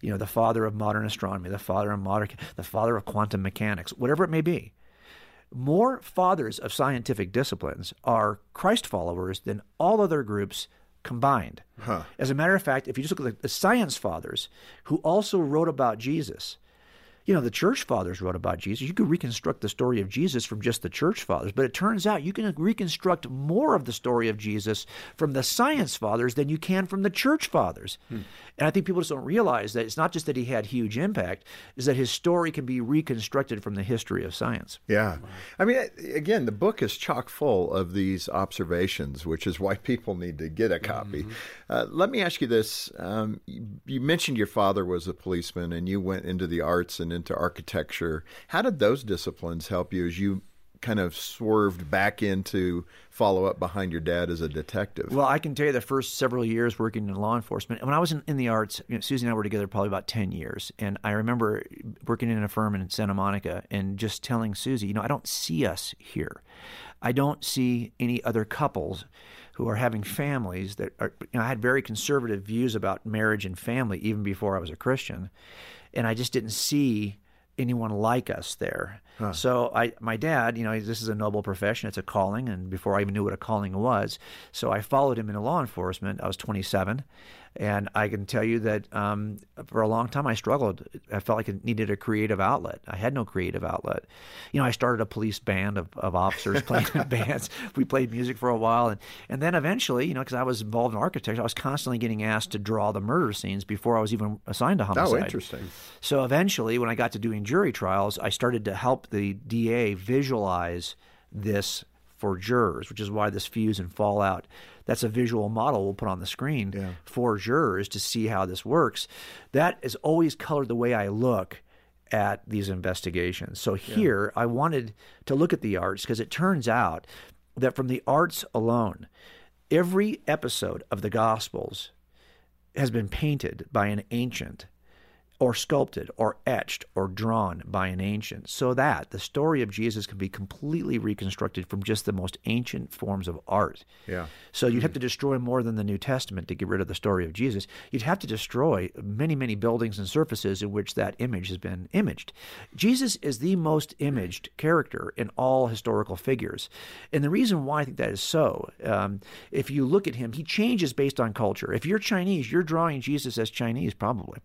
You know, the father of modern astronomy, the father of modern, the father of quantum mechanics, whatever it may be more fathers of scientific disciplines are Christ followers than all other groups combined. Huh. As a matter of fact, if you just look at the science fathers who also wrote about Jesus, you know, the church fathers wrote about Jesus. You could reconstruct the story of Jesus from just the church fathers, but it turns out you can reconstruct more of the story of Jesus from the science fathers than you can from the church fathers. Hmm. And I think people just don't realize that it's not just that he had huge impact, is that his story can be reconstructed from the history of science. Yeah. I mean, again, the book is chock full of these observations, which is why people need to get a copy. Mm-hmm. Uh, let me ask you this. Um, you mentioned your father was a policeman and you went into the arts and into architecture. How did those disciplines help you as you kind of swerved back into follow up behind your dad as a detective? Well, I can tell you the first several years working in law enforcement. When I was in, in the arts, you know, Susie and I were together probably about 10 years. And I remember working in a firm in Santa Monica and just telling Susie, you know, I don't see us here. I don't see any other couples who are having families that are, you know, I had very conservative views about marriage and family even before I was a Christian and I just didn't see anyone like us there. Huh. So I, my dad, you know, this is a noble profession; it's a calling. And before I even knew what a calling was, so I followed him into law enforcement. I was 27, and I can tell you that um, for a long time I struggled. I felt like I needed a creative outlet. I had no creative outlet. You know, I started a police band of, of officers playing in bands. We played music for a while, and and then eventually, you know, because I was involved in architecture, I was constantly getting asked to draw the murder scenes before I was even assigned to homicide. Oh, interesting. So eventually, when I got to doing jury trials, I started to help the DA visualize this for jurors, which is why this fuse and fallout that's a visual model we'll put on the screen yeah. for jurors to see how this works. That has always colored the way I look at these investigations. So here yeah. I wanted to look at the arts because it turns out that from the arts alone, every episode of the Gospels has been painted by an ancient or sculpted or etched or drawn by an ancient, so that the story of Jesus can be completely reconstructed from just the most ancient forms of art. Yeah. So you'd have to destroy more than the New Testament to get rid of the story of Jesus. You'd have to destroy many, many buildings and surfaces in which that image has been imaged. Jesus is the most imaged character in all historical figures. And the reason why I think that is so, um, if you look at him, he changes based on culture. If you're Chinese, you're drawing Jesus as Chinese, probably.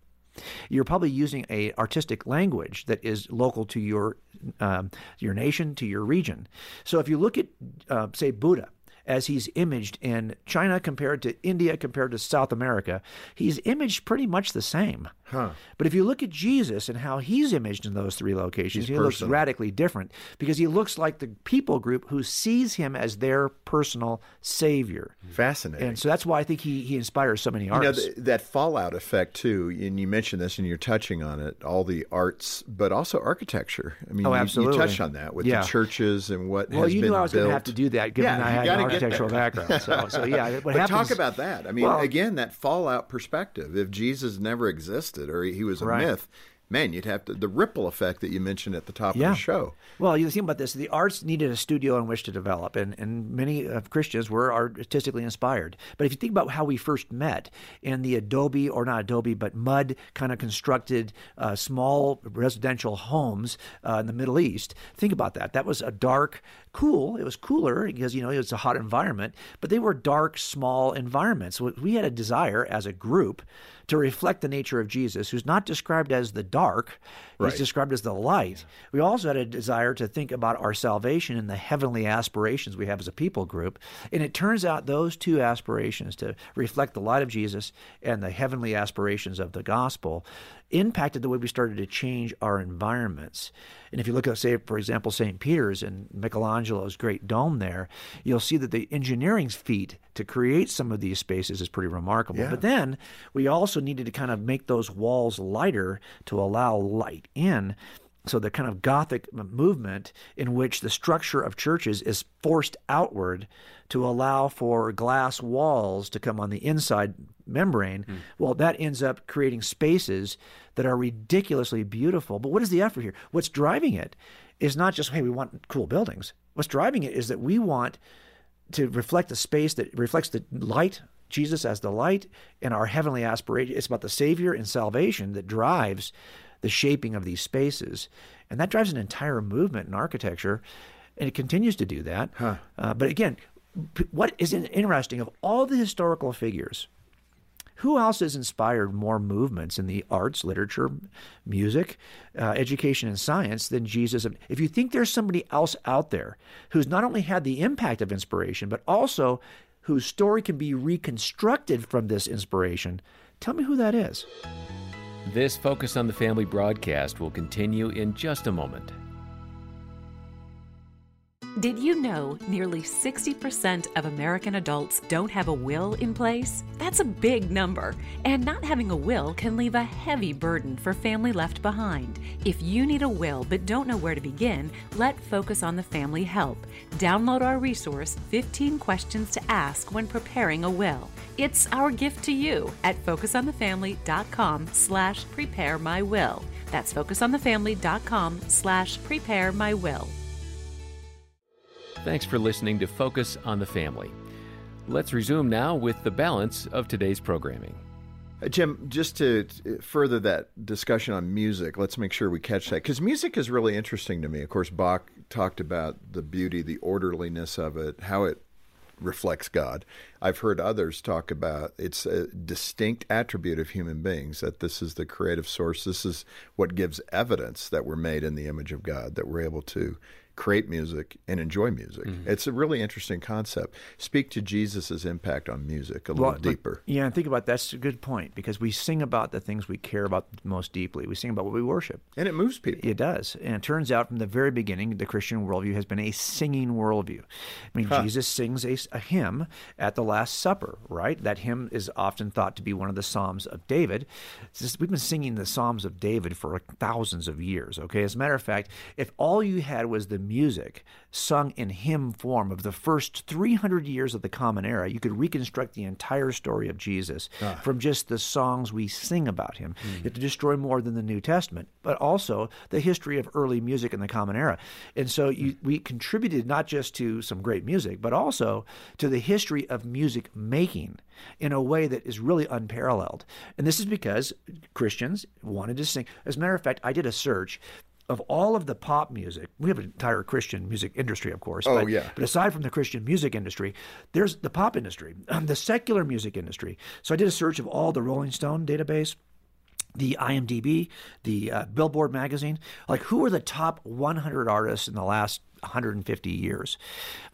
You're probably using a artistic language that is local to your um, your nation, to your region. So if you look at, uh, say, Buddha, as he's imaged in China compared to India compared to South America, he's imaged pretty much the same. Huh. But if you look at Jesus and how he's imaged in those three locations, He's he looks radically different because he looks like the people group who sees him as their personal savior. Fascinating. And so that's why I think he, he inspires so many You know, artists. th- that fallout effect, too, and you mentioned this and you're touching on it, all the arts, but also architecture. I mean, Oh, you- you, touched on that with Yeah. the churches and what well, has you knew I was going to have to do that given Yeah, I had an architectural background. So, so yeah, what but happens, talk about that. I mean, Well- again, that fallout perspective. If Jesus never existed or he was a Right. myth, man, you'd have to the ripple effect that you mentioned at the top Yeah. of the show. Well, you think about this: the arts needed a studio in which to develop, and, and many of Christians were artistically inspired. But if you think about how we first met in the adobe, or not adobe, but mud kind of constructed uh, small residential homes uh, in the Middle East, think about that. That was a dark, cool. It was cooler because you know it was a hot environment, but they were dark, small environments. We had a desire as a group to reflect the nature of Jesus, who's not described as the dark, he's Right. described as the light. We also had a desire to think about our salvation and the heavenly aspirations we have as a people group. And it turns out those two aspirations to reflect the light of Jesus and the heavenly aspirations of the gospel impacted the way we started to change our environments. And if you look at, say, for example, St. Peter's and Michelangelo's great dome there, you'll see that the engineering feat to create some of these spaces is pretty remarkable. Yeah. But then we also needed to kind of make those walls lighter to allow light in. So the kind of Gothic movement in which the structure of churches is forced outward to allow for glass walls to come on the inside membrane, hmm. well, that ends up creating spaces that are ridiculously beautiful. But what is the effort here? What's driving it is not just, hey, we want cool buildings. What's driving it is that we want to reflect a space that reflects the light, Jesus as the light, and our heavenly aspiration. It's about the Savior and salvation that drives the shaping of these spaces. And that drives an entire movement in architecture, and it continues to do that. Uh, but again, what is interesting of all the historical figures, who else has inspired more movements in the arts, literature, music, uh, education, and science than Jesus? If you think there's somebody else out there who's not only had the impact of inspiration, but also whose story can be reconstructed from this inspiration, tell me who that is. This Focus on the Family broadcast will continue in just a moment. Did you know nearly 60% of American adults don't have a will in place? That's a big number, and not having a will can leave a heavy burden for family left behind. If you need a will but don't know where to begin, let Focus on the Family help. Download our resource 15 questions to ask when preparing a will. It's our gift to you at focusonthefamily.com slash prepare my will. That's focusonthefamily.com slash prepare my will. Thanks for listening to Focus on the Family. Let's resume now with the balance of today's programming. Uh, Jim, just to uh, further that discussion on music, let's make sure we catch that because music is really interesting to me. Of course, Bach talked about the beauty, the orderliness of it, how it reflects God. I've heard others talk about it's a distinct attribute of human beings that this is the creative source. This is what gives evidence that we're made in the image of God, that we're able to create music and enjoy music. Mm-hmm. It's a really interesting concept. Speak to Jesus' impact on music a little but- deeper. Yeah, and think about that's a good point because we sing about the things we care about most deeply. We sing about what we worship. And it moves people. It does. And it turns out from the very beginning, the Christian worldview has been a singing worldview. I mean, Jesus sings a, a hymn at the Last Supper, right? That hymn is often thought to be one of the Psalms of David. Just, we've been singing the Psalms of David for thousands of years, okay? As a matter of fact, if all you had was the music sung in hymn form of the first 300 years of the Common Era, you could reconstruct the entire story of Jesus ah. from just the songs we sing about him. Mm. You have to destroy more than the New Testament, but also the history of early music in the Common Era. And so you, we contributed not just to some great music, but also to the history of music making in a way that is really unparalleled. And this is because Christians wanted to sing. As a matter of fact, I did a search of all of the pop music, we have an entire Christian music industry, of course. Oh, but, yeah. But aside from the Christian music industry, there's the pop industry, the secular music industry. So I did a search of all the Rolling Stone database, the IMDb, the uh, Billboard magazine. Like, who are the top 100 artists in the last 150 years?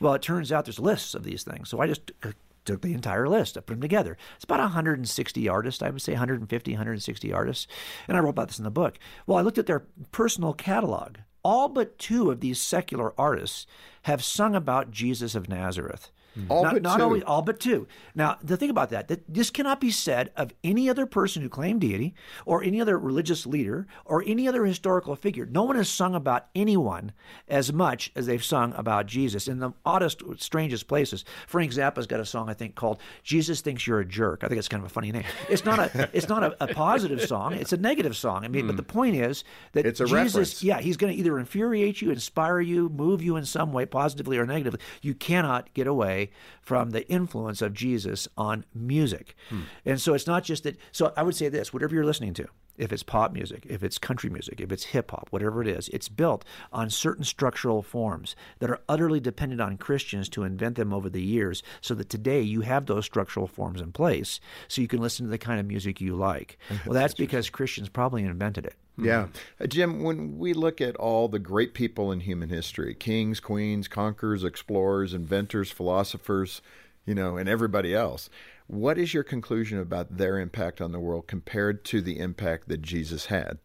Well, it turns out there's lists of these things. So I just uh, took the entire list. I put them together. It's about 160 artists, I would say 150, 160 artists. And I wrote about this in the book. Well, I looked at their personal catalog. All but two of these secular artists have sung about Jesus of Nazareth. Mm-hmm. All not, but not two. Always, all but two. Now, the thing about that, that this cannot be said of any other person who claimed deity, or any other religious leader, or any other historical figure. No one has sung about anyone as much as they've sung about Jesus in the oddest, strangest places. Frank Zappa's got a song I think called "Jesus Thinks You're a Jerk." I think it's kind of a funny name. It's not a, it's not a, a positive song. It's a negative song. I mean, but the hmm. point is that it's a Jesus, reference. yeah, he's going to either infuriate you, inspire you, move you in some way, positively or negatively. You cannot get away from the influence of Jesus on music. Hmm. And so it's not just that. So I would say this whatever you're listening to, if it's pop music, if it's country music, if it's hip hop, whatever it is, it's built on certain structural forms that are utterly dependent on Christians to invent them over the years so that today you have those structural forms in place so you can listen to the kind of music you like. Well, that's because Christians probably invented it. Yeah. Uh, Jim, when we look at all the great people in human history kings, queens, conquerors, explorers, inventors, philosophers, you know, and everybody else what is your conclusion about their impact on the world compared to the impact that Jesus had?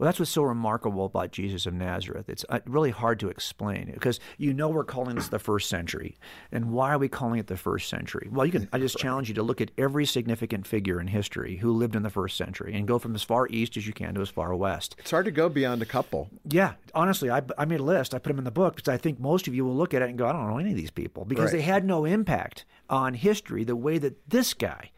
Well, that's what's so remarkable about Jesus of Nazareth. It's uh, really hard to explain because you know we're calling this the first century, and why are we calling it the first century? Well, you can. I just challenge you to look at every significant figure in history who lived in the first century and go from as far east as you can to as far west. It's hard to go beyond a couple. Yeah, honestly, I, I made a list. I put them in the book because I think most of you will look at it and go, I don't know any of these people because right. they had no impact on history the way that this guy,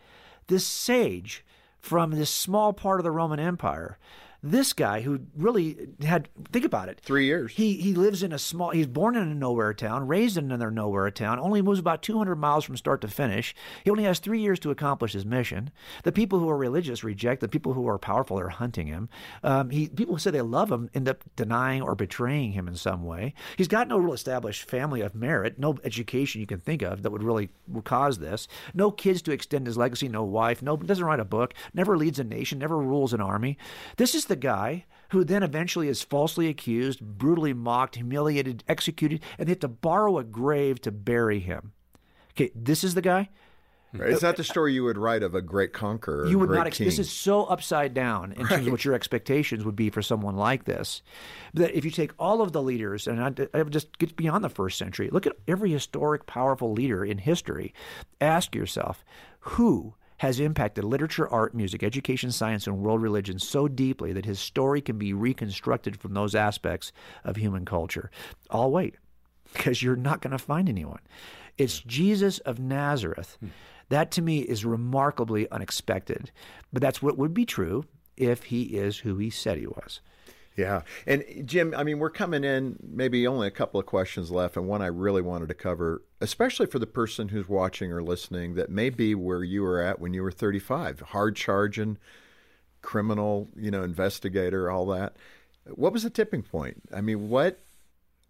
this sage from this small part of the Roman Empire, this guy who really had think about it. Three years. He he lives in a small he's born in a nowhere town, raised in another nowhere town, only moves about two hundred miles from start to finish. He only has three years to accomplish his mission. The people who are religious reject, the people who are powerful are hunting him. Um, he people who say they love him end up denying or betraying him in some way. He's got no real established family of merit, no education you can think of that would really cause this. No kids to extend his legacy, no wife, no doesn't write a book, never leads a nation, never rules an army. This is the guy who then eventually is falsely accused, brutally mocked, humiliated, executed, and they have to borrow a grave to bury him. Okay, this is the guy. Is that the story you would write of a great conqueror? You would not. Ex- this is so upside down in right. terms of what your expectations would be for someone like this. That if you take all of the leaders, and I, I just get beyond the first century, look at every historic, powerful leader in history. Ask yourself, who has impacted literature, art, music, education, science, and world religion so deeply that his story can be reconstructed from those aspects of human culture. I'll wait because you're not going to find anyone. It's Jesus of Nazareth. Hmm. That to me is remarkably unexpected, but that's what would be true if he is who he said he was. Yeah. And Jim, I mean, we're coming in maybe only a couple of questions left, and one I really wanted to cover, especially for the person who's watching or listening that may be where you were at when you were 35, hard charging, criminal, you know, investigator, all that. What was the tipping point? I mean, what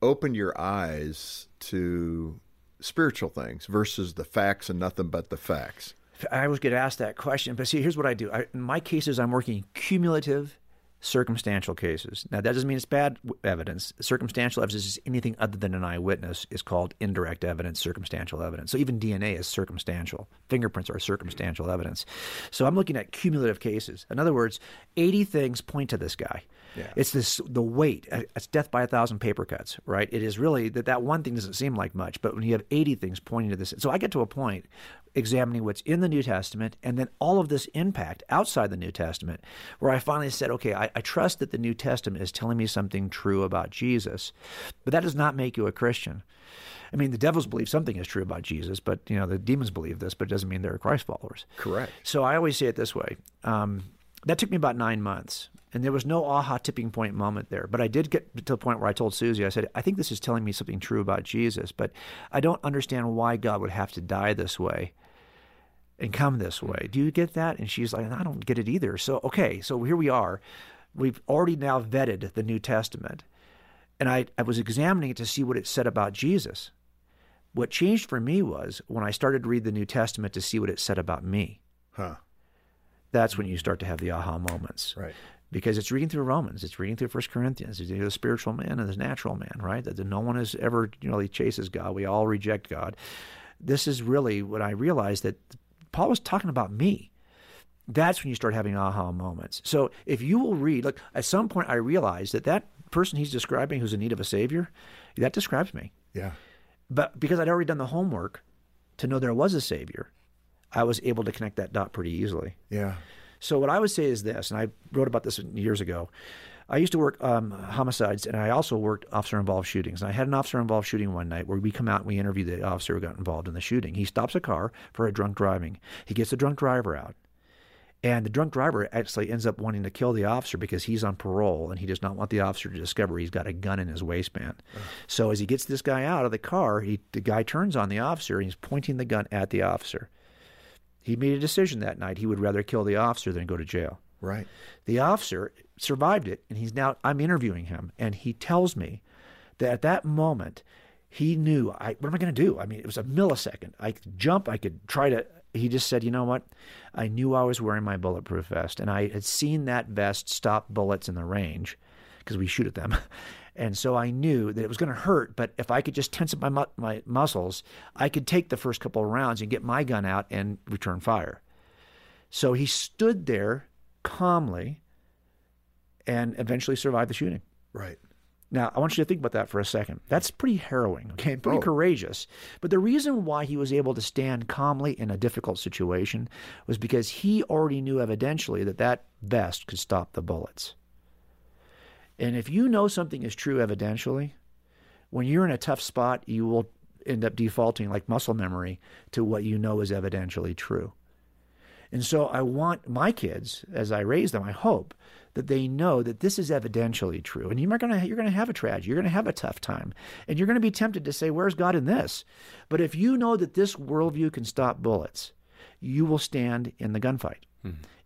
opened your eyes to spiritual things versus the facts and nothing but the facts? I always get asked that question, but see, here's what I do. I, in my cases, I'm working cumulative circumstantial cases. Now, that doesn't mean it's bad evidence. Circumstantial evidence is anything other than an eyewitness is called indirect evidence, circumstantial evidence. So even DNA is circumstantial. Fingerprints are circumstantial evidence. So I'm looking at cumulative cases. In other words, 80 things point to this guy. Yeah. It's this the weight. uh, It's death by a thousand paper cuts, right? It is really that that one thing doesn't seem like much, but when you have 80 things pointing to this, so I get to a point examining what's in the New Testament and then all of this impact outside the New Testament, where I finally said, okay, I, I trust that the New Testament is telling me something true about Jesus, but that does not make you a Christian. I mean, the devils believe something is true about Jesus, but you know the demons believe this, but it doesn't mean they're Christ followers. Correct. So I always say it this way. Um, that took me about nine months, and there was no aha tipping point moment there. But I did get to the point where I told Susie, I said, I think this is telling me something true about Jesus, but I don't understand why God would have to die this way and come this way. Do you get that? And she's like, I don't get it either. So, okay, so here we are. We've already now vetted the New Testament, and I, I was examining it to see what it said about Jesus. What changed for me was when I started to read the New Testament to see what it said about me Huh. that's when you start to have the aha moments. Right. Because it's reading through Romans, it's reading through First Corinthians, it's reading the spiritual man and the natural man, right? That no one has ever, you know, he chases God. We all reject God. This is really what I realized that Paul was talking about me. That's when you start having aha moments. So if you will read, look, at some point I realized that that person he's describing who's in need of a savior, that describes me. Yeah. But because I'd already done the homework to know there was a savior, I was able to connect that dot pretty easily. Yeah. So what I would say is this, and I wrote about this years ago. I used to work um, homicides, and I also worked officer-involved shootings. And I had an officer-involved shooting one night where we come out and we interview the officer who got involved in the shooting. He stops a car for a drunk driving. He gets the drunk driver out, and the drunk driver actually ends up wanting to kill the officer because he's on parole and he does not want the officer to discover he's got a gun in his waistband. So as he gets this guy out of the car, he, the guy turns on the officer and he's pointing the gun at the officer. He made a decision that night he would rather kill the officer than go to jail. Right. The officer survived it, and he's now. I'm interviewing him, and he tells me that at that moment he knew. I what am I going to do? I mean, it was a millisecond. I could jump. I could try to. He just said, "You know what? I knew I was wearing my bulletproof vest, and I had seen that vest stop bullets in the range because we shoot at them." And so I knew that it was going to hurt, but if I could just tense up my mu- my muscles, I could take the first couple of rounds and get my gun out and return fire. So he stood there calmly and eventually survived the shooting. Right. Now, I want you to think about that for a second. That's pretty harrowing, okay? Pretty Oh. courageous. But the reason why he was able to stand calmly in a difficult situation was because he already knew evidentially that that vest could stop the bullets. And if you know something is true evidentially, when you're in a tough spot, you will end up defaulting like muscle memory to what you know is evidentially true. And so I want my kids, as I raise them, I hope that they know that this is evidentially true. And you're going to you're going to have a tragedy. You're going to have a tough time, and you're going to be tempted to say, "Where's God in this?" But if you know that this worldview can stop bullets, you will stand in the gunfight.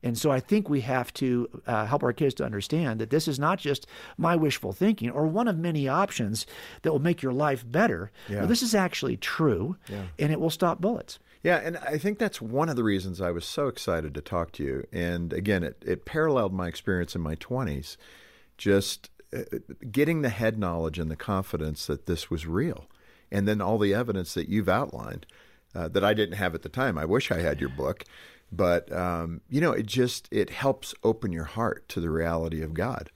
And so I think we have to uh, help our kids to understand that this is not just my wishful thinking or one of many options that will make your life better. Yeah. No, this is actually true, and it will stop bullets. Yeah, and I think that's one of the reasons I was so excited to talk to you. And again, it, it paralleled my experience in my 20s, just uh, getting the head knowledge and the confidence that this was real. And then all the evidence that you've outlined uh, that I didn't have at the time. I wish I had your book. But, um, you know, it just, it helps open your heart to the reality of God.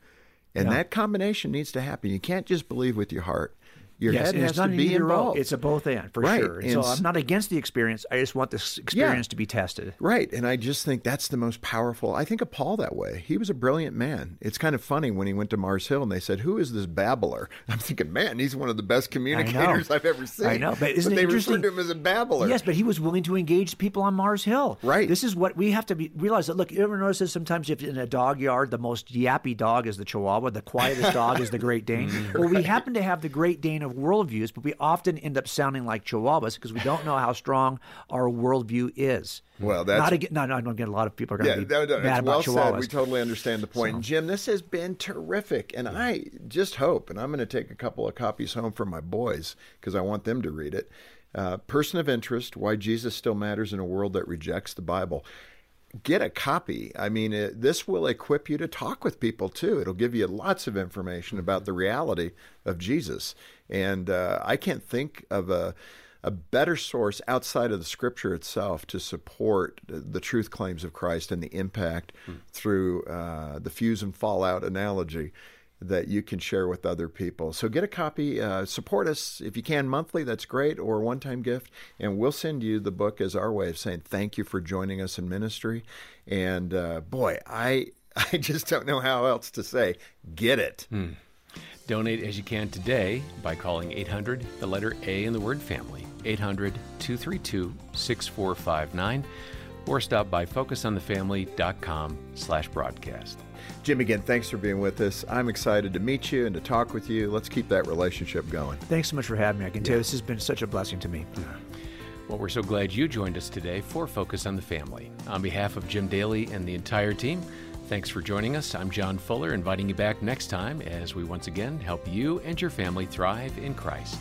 And Yeah. that combination needs to happen. You can't just believe with your heart. Your yes, head has to be involved. It's a both and for Right, sure. And so and s- I'm not against the experience. I just want this experience to be tested. Right. And I just think that's the most powerful. I think of Paul that way. He was a brilliant man. It's kind of funny when he went to Mars Hill and they said, Who is this babbler? I'm thinking, man, he's one of the best communicators I've ever seen. I know, but isn't it they interesting? referred to him as a babbler. Yes, but he was willing to engage people on Mars Hill. Right. This is what we have to be, realize. That look, you ever notice that sometimes if in a dog yard, the most yappy dog is the Chihuahua, the quietest dog is the Great Dane. Mm. Well, we happen to have the Great Dane of worldviews, but we often end up sounding like Chihuahuas because we don't know how strong our worldview is. Well, that's- not again. No, no, I don't get a lot of people are going Yeah, to be no, no, mad it's well about said. We totally understand the point. And Jim, this has been terrific. And I just hope, and I'm going to take a couple of copies home for my boys because I want them to read it. Uh, Person of Interest Why Jesus Still Matters in a World That Rejects the Bible. Get a copy. I mean, it, this will equip you to talk with people too. It'll give you lots of information about the reality of Jesus. And uh, I can't think of a a better source outside of the scripture itself to support the truth claims of Christ and the impact hmm. through uh, the fuse and fallout analogy that you can share with other people. So get a copy, uh, support us if you can monthly, that's great, or a one time gift, and we'll send you the book as our way of saying thank you for joining us in ministry. And uh, boy, I I just don't know how else to say. Get it. Hmm. Donate as you can today by calling 800, the letter A in the word family, 800 232 6459, or stop by focusonthefamily.com slash broadcast. Jim, again, thanks for being with us. I'm excited to meet you and to talk with you. Let's keep that relationship going. Thanks so much for having me. I can tell you this has been such a blessing to me. Yeah. Well, we're so glad you joined us today for Focus on the Family. On behalf of Jim Daly and the entire team, thanks for joining us. I'm John Fuller, inviting you back next time as we once again help you and your family thrive in Christ.